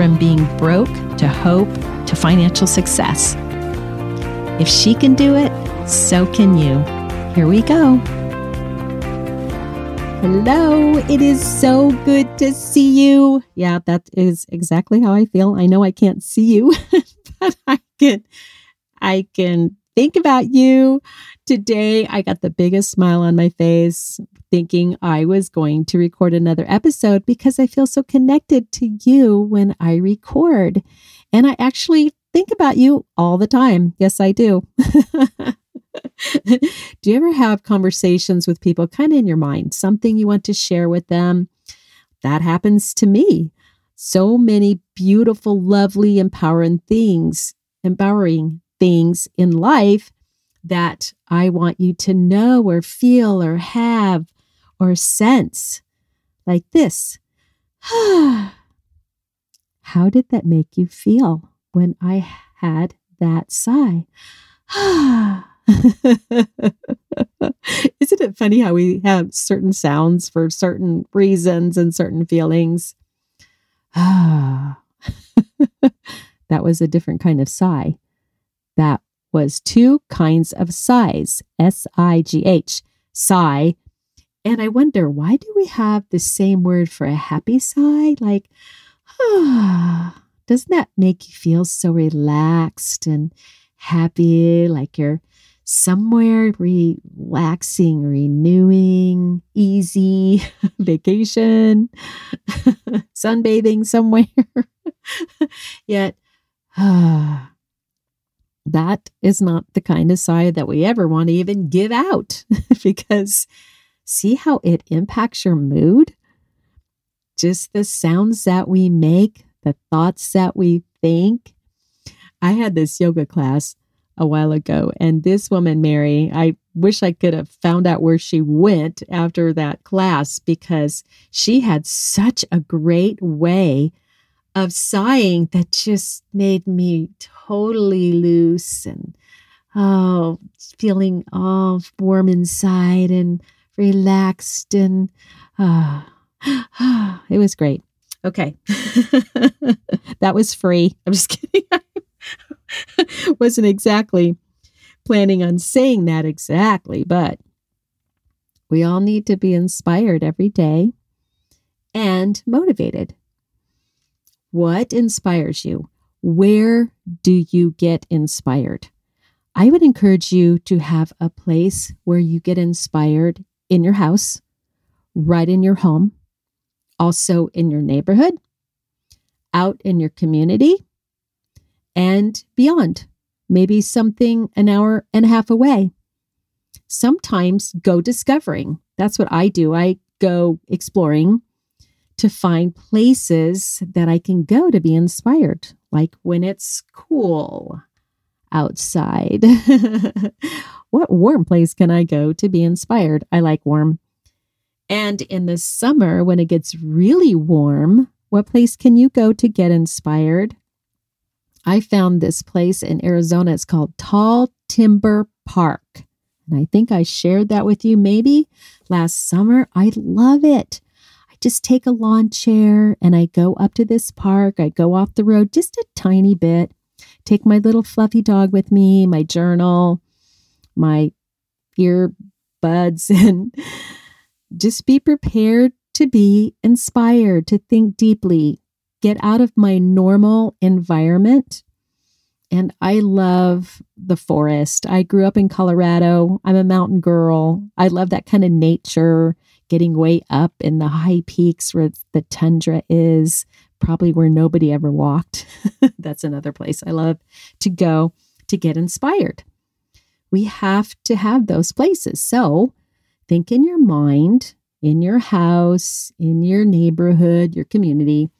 from being broke to hope to financial success. If she can do it, so can you. Here we go. Hello, it is so good to see you. Yeah, that is exactly how I feel. I know I can't see you, but I can I can think about you. Today I got the biggest smile on my face thinking I was going to record another episode because I feel so connected to you when I record. And I actually think about you all the time. Yes, I do. do you ever have conversations with people kind of in your mind, something you want to share with them? That happens to me. So many beautiful, lovely, empowering things, empowering things in life that I want you to know or feel or have or sense like this. How did that make you feel when I had that sigh? Isn't it funny how we have certain sounds for certain reasons and certain feelings? that was a different kind of sigh. That was two kinds of sighs S I G H, sigh. And I wonder, why do we have the same word for a happy sigh? Like, ah, doesn't that make you feel so relaxed and happy, like you're somewhere relaxing, renewing, easy, vacation, sunbathing somewhere. Yet, ah, that is not the kind of sigh that we ever want to even give out because see how it impacts your mood? Just the sounds that we make, the thoughts that we think. I had this yoga class a while ago. And this woman, Mary, I wish I could have found out where she went after that class because she had such a great way of sighing that just made me totally loose and oh, feeling all warm inside and relaxed and uh, it was great. Okay. that was free. I'm just kidding. I wasn't exactly planning on saying that exactly, but we all need to be inspired every day and motivated. What inspires you? Where do you get inspired? I would encourage you to have a place where you get inspired in your house, right in your home, also in your neighborhood, out in your community, and beyond, maybe something an hour and a half away. Sometimes go discovering. That's what I do. I go exploring to find places that I can go to be inspired, like when it's cool outside. what warm place can I go to be inspired? I like warm. And in the summer, when it gets really warm, what place can you go to get inspired? I found this place in Arizona. It's called Tall Timber Park. And I think I shared that with you maybe last summer. I love it. I just take a lawn chair and I go up to this park. I go off the road just a tiny bit, take my little fluffy dog with me, my journal, my earbuds, and just be prepared to be inspired, to think deeply, get out of my normal environment. And I love the forest. I grew up in Colorado. I'm a mountain girl. I love that kind of nature, getting way up in the high peaks where the tundra is, probably where nobody ever walked. That's another place I love to go to get inspired. We have to have those places. So think in your mind, in your house, in your neighborhood, your community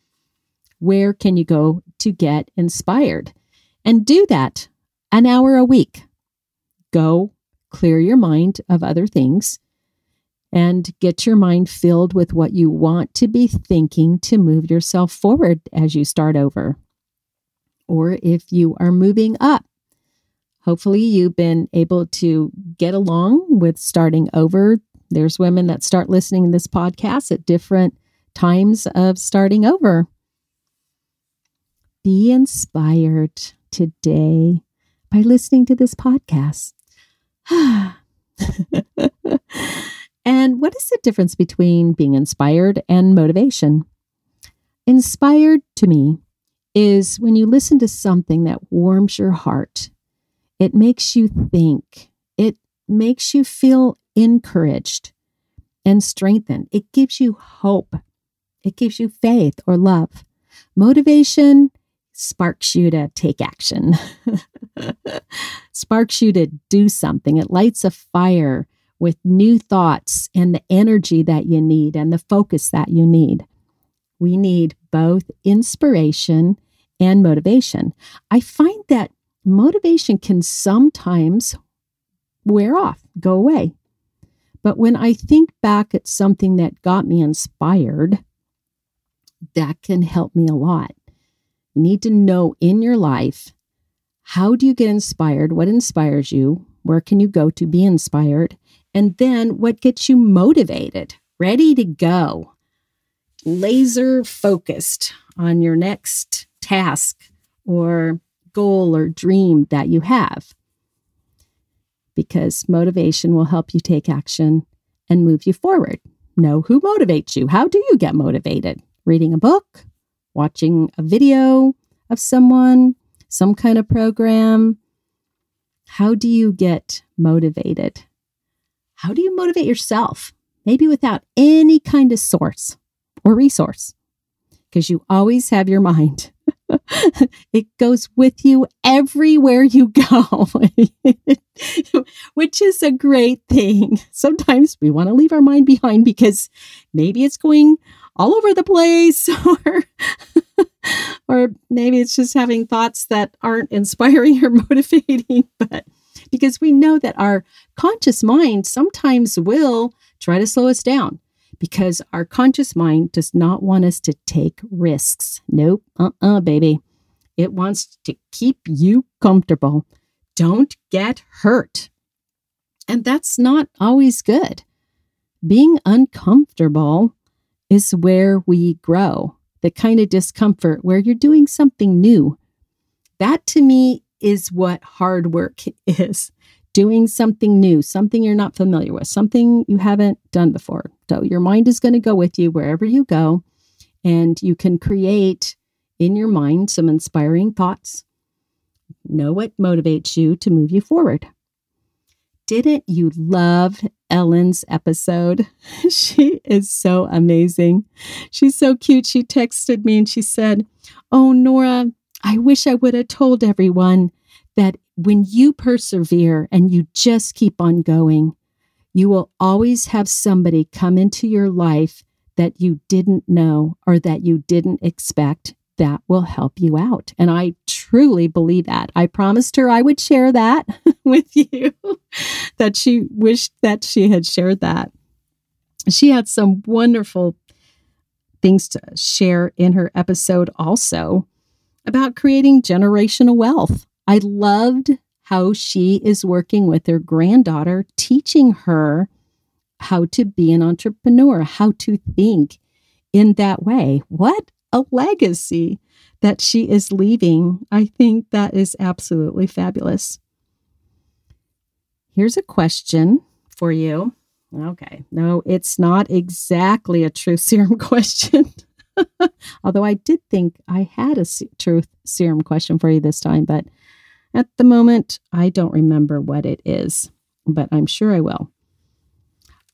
where can you go to get inspired? And do that an hour a week. Go clear your mind of other things and get your mind filled with what you want to be thinking to move yourself forward as you start over. Or if you are moving up, hopefully you've been able to get along with starting over. There's women that start listening to this podcast at different times of starting over. Be inspired today by listening to this podcast. and what is the difference between being inspired and motivation? Inspired to me is when you listen to something that warms your heart. It makes you think. It makes you feel encouraged and strengthened. It gives you hope. It gives you faith or love. Motivation sparks you to take action, sparks you to do something. It lights a fire with new thoughts and the energy that you need and the focus that you need. We need both inspiration and motivation. I find that motivation can sometimes wear off, go away. But when I think back at something that got me inspired, that can help me a lot. You need to know in your life how do you get inspired? What inspires you? Where can you go to be inspired? And then what gets you motivated, ready to go, laser focused on your next task or goal or dream that you have. Because motivation will help you take action and move you forward. Know who motivates you. How do you get motivated? Reading a book, watching a video of someone, some kind of program. How do you get motivated? How do you motivate yourself? Maybe without any kind of source or resource, because you always have your mind. it goes with you everywhere you go, which is a great thing. Sometimes we want to leave our mind behind because maybe it's going all over the place or or maybe it's just having thoughts that aren't inspiring or motivating but because we know that our conscious mind sometimes will try to slow us down because our conscious mind does not want us to take risks. Nope, uh uh-uh, uh baby. It wants to keep you comfortable. Don't get hurt. And that's not always good. Being uncomfortable is where we grow, the kind of discomfort where you're doing something new. That to me is what hard work is doing something new, something you're not familiar with, something you haven't done before. So your mind is going to go with you wherever you go, and you can create in your mind some inspiring thoughts. Know what motivates you to move you forward. Didn't you love Ellen's episode? she is so amazing. She's so cute. She texted me and she said, Oh, Nora, I wish I would have told everyone that when you persevere and you just keep on going, you will always have somebody come into your life that you didn't know or that you didn't expect that will help you out. And I truly believe that. I promised her I would share that with you, that she wished that she had shared that. She had some wonderful things to share in her episode also about creating generational wealth. I loved how she is working with her granddaughter, teaching her how to be an entrepreneur, how to think in that way. What a legacy that she is leaving. I think that is absolutely fabulous. Here's a question for you. Okay, no, it's not exactly a truth serum question. Although I did think I had a truth serum question for you this time, but at the moment, I don't remember what it is, but I'm sure I will.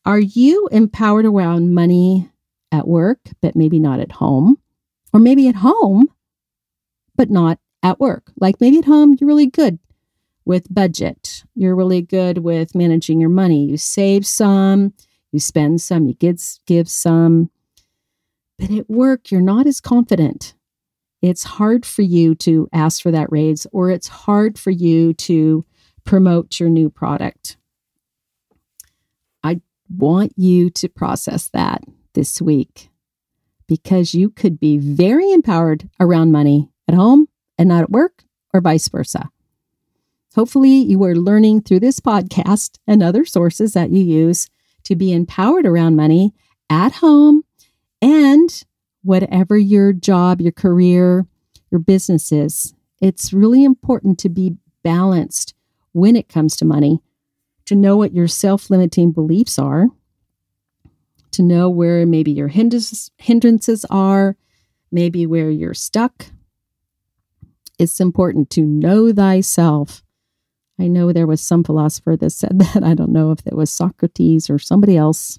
Are you empowered around money at work, but maybe not at home? Or maybe at home, but not at work? Like maybe at home, you're really good with budget. You're really good with managing your money. You save some, you spend some, you give, give some. But at work, you're not as confident. It's hard for you to ask for that raise or it's hard for you to promote your new product. I want you to process that this week because you could be very empowered around money at home and not at work or vice versa. Hopefully, you are learning through this podcast and other sources that you use to be empowered around money at home and whatever your job, your career, your business is. It's really important to be balanced when it comes to money, to know what your self limiting beliefs are, to know where maybe your hindrances are, maybe where you're stuck. It's important to know thyself. I know there was some philosopher that said that. I don't know if it was Socrates or somebody else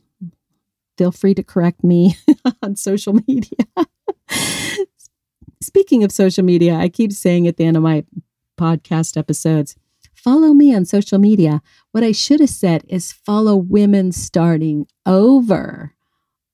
feel free to correct me on social media. Speaking of social media, I keep saying at the end of my podcast episodes, follow me on social media. What I should have said is follow women starting over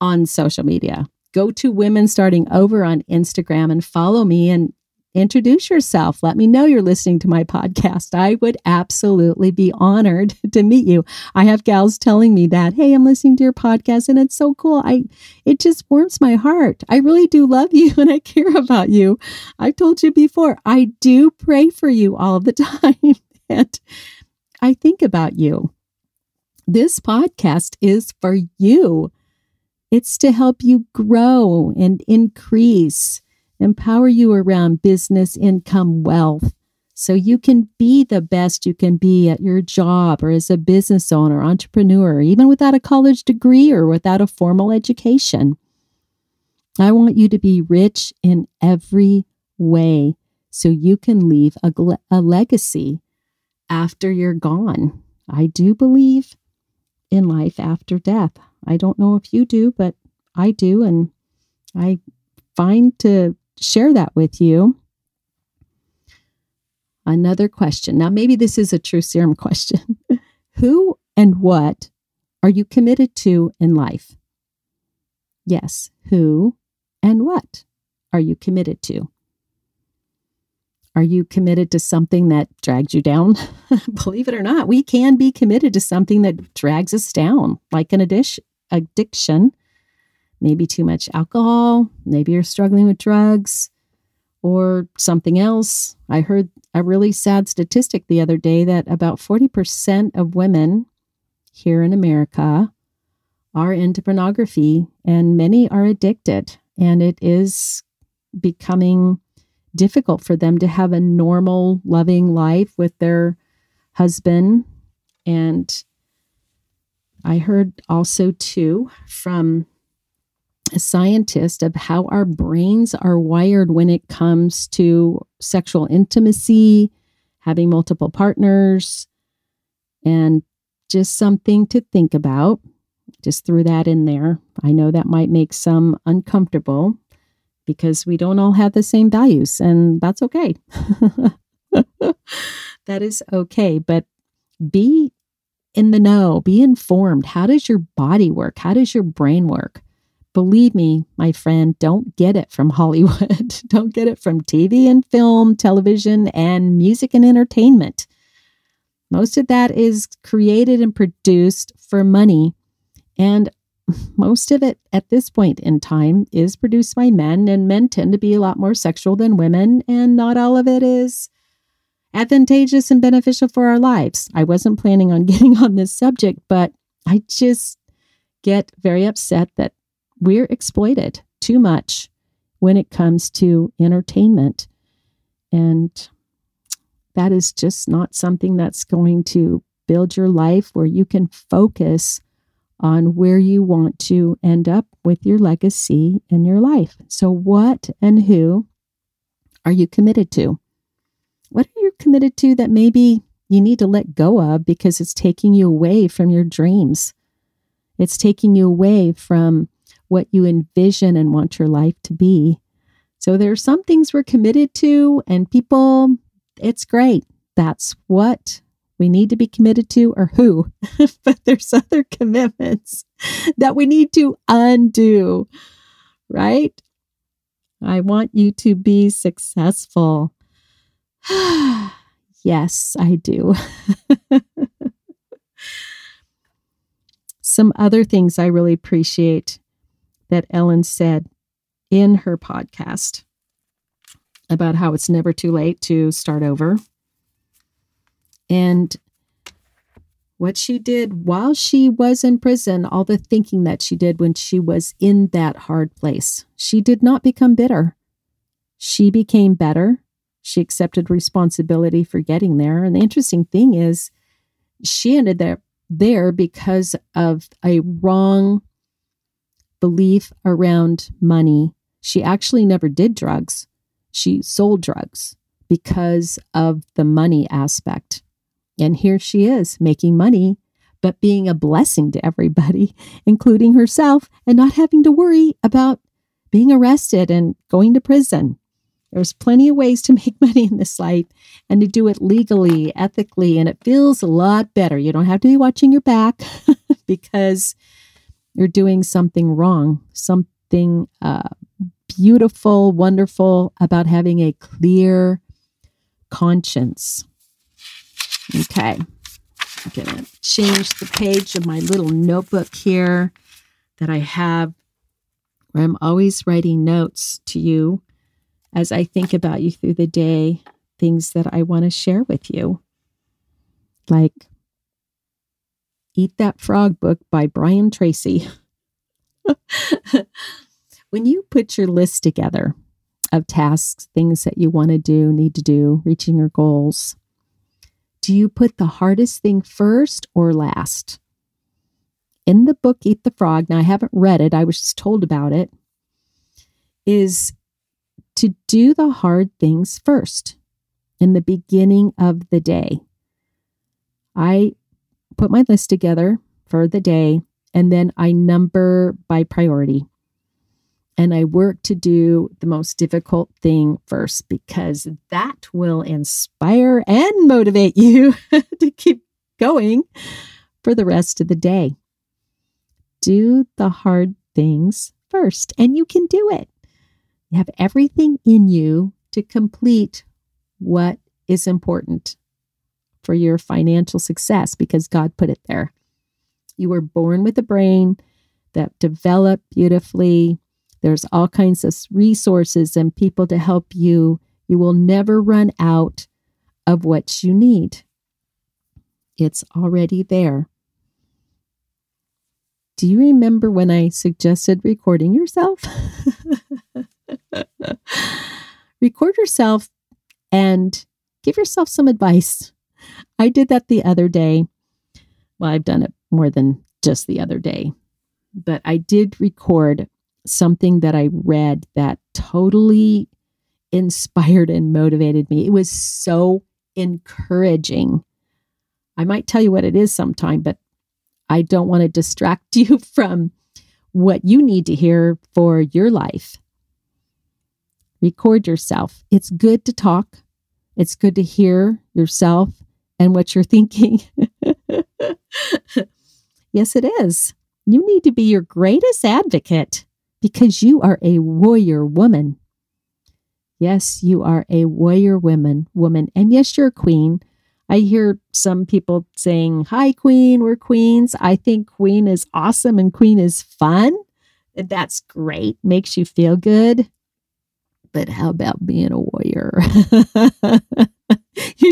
on social media. Go to women starting over on Instagram and follow me and introduce yourself. Let me know you're listening to my podcast. I would absolutely be honored to meet you. I have gals telling me that, "Hey, I'm listening to your podcast and it's so cool. I it just warms my heart. I really do love you and I care about you. I've told you before, I do pray for you all the time and I think about you. This podcast is for you. It's to help you grow and increase empower you around business, income, wealth, so you can be the best you can be at your job or as a business owner, entrepreneur, even without a college degree or without a formal education. I want you to be rich in every way so you can leave a, a legacy after you're gone. I do believe in life after death. I don't know if you do, but I do. And I find to share that with you. Another question. Now, maybe this is a true serum question. Who and what are you committed to in life? Yes, who and what are you committed to? Are you committed to something that drags you down? Believe it or not, we can be committed to something that drags us down, like an addiction, maybe too much alcohol, maybe you're struggling with drugs or something else. I heard a really sad statistic the other day that about 40% of women here in America are into pornography and many are addicted. And it is becoming difficult for them to have a normal, loving life with their husband. And I heard also, too, from scientist of how our brains are wired when it comes to sexual intimacy, having multiple partners, and just something to think about. Just threw that in there. I know that might make some uncomfortable because we don't all have the same values, and that's okay. that is okay. But be in the know, be informed. How does your body work? How does your brain work? Believe me, my friend, don't get it from Hollywood. don't get it from TV and film, television, and music and entertainment. Most of that is created and produced for money. And most of it at this point in time is produced by men, and men tend to be a lot more sexual than women, and not all of it is advantageous and beneficial for our lives. I wasn't planning on getting on this subject, but I just get very upset that we're exploited too much when it comes to entertainment. And that is just not something that's going to build your life where you can focus on where you want to end up with your legacy in your life. So, what and who are you committed to? What are you committed to that maybe you need to let go of because it's taking you away from your dreams? It's taking you away from what you envision and want your life to be. So there are some things we're committed to, and people, it's great. That's what we need to be committed to, or who. but there's other commitments that we need to undo, right? I want you to be successful. yes, I do. Some other things I really appreciate that Ellen said in her podcast about how it's never too late to start over. And what she did while she was in prison, all the thinking that she did when she was in that hard place. She did not become bitter. She became better. She accepted responsibility for getting there. And the interesting thing is, she ended there, there because of a wrong belief around money. She actually never did drugs. She sold drugs because of the money aspect. And here she is making money, but being a blessing to everybody, including herself, and not having to worry about being arrested and going to prison. There's plenty of ways to make money in this life and to do it legally, ethically, and it feels a lot better. You don't have to be watching your back because you're doing something wrong, something uh, beautiful, wonderful about having a clear conscience. Okay. I'm going to change the page of my little notebook here that I have where I'm always writing notes to you as I think about you through the day, things that I want to share with you. Like Eat That Frog book by Brian Tracy. when you put your list together of tasks, things that you want to do, need to do, reaching your goals, do you put the hardest thing first or last? In the book Eat the Frog, now I haven't read it, I was just told about it, is to do the hard things first in the beginning of the day. I put my list together for the day and then I number by priority and I work to do the most difficult thing first because that will inspire and motivate you to keep going for the rest of the day. Do the hard things first, and you can do it. You have everything in you to complete what is important for your financial success because God put it there. You were born with a brain that developed beautifully there's all kinds of resources and people to help you. You will never run out of what you need. It's already there. Do you remember when I suggested recording yourself? Record yourself and give yourself some advice. I did that the other day. Well, I've done it more than just the other day, but I did record something that I read that totally inspired and motivated me. It was so encouraging. I might tell you what it is sometime, but I don't want to distract you from what you need to hear for your life. Record yourself. It's good to talk, it's good to hear yourself and what you're thinking. yes, it is. You need to be your greatest advocate because you are a warrior woman. Yes, you are a warrior woman, woman. And yes, you're a queen. I hear some people saying, Hi, queen, we're queens. I think queen is awesome and queen is fun. That's great, makes you feel good. But how about being a warrior?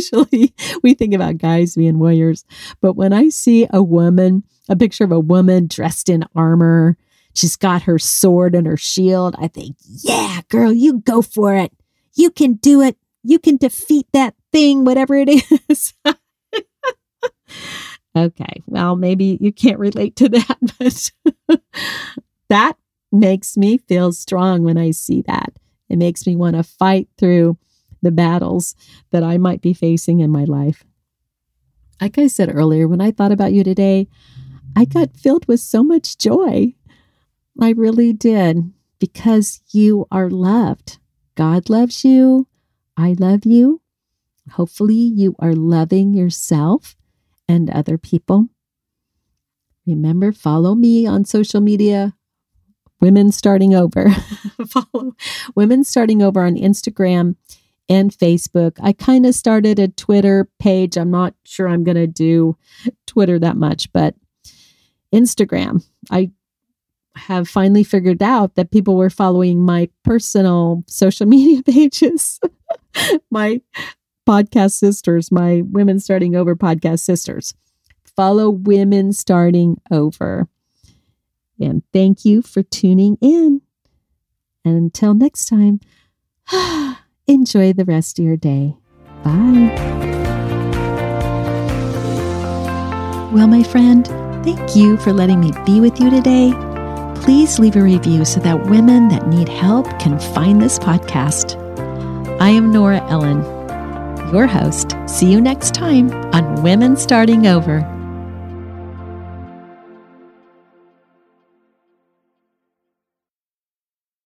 Usually we think about guys being warriors. But when I see a woman, a picture of a woman dressed in armor, She's got her sword and her shield. I think, yeah, girl, you go for it. You can do it. You can defeat that thing, whatever it is. okay, well, maybe you can't relate to that, but that makes me feel strong when I see that. It makes me want to fight through the battles that I might be facing in my life. Like I said earlier, when I thought about you today, I got filled with so much joy. I really did because you are loved. God loves you. I love you. Hopefully, you are loving yourself and other people. Remember, follow me on social media. Women starting over. follow Women Starting Over on Instagram and Facebook. I kind of started a Twitter page. I'm not sure I'm going to do Twitter that much, but Instagram. I have finally figured out that people were following my personal social media pages, my podcast sisters, my Women Starting Over podcast sisters. Follow Women Starting Over. And thank you for tuning in. And until next time, enjoy the rest of your day. Bye. Well, my friend, thank you for letting me be with you today. Please leave a review so that women that need help can find this podcast. I am Nora Ellen, your host. See you next time on Women Starting Over.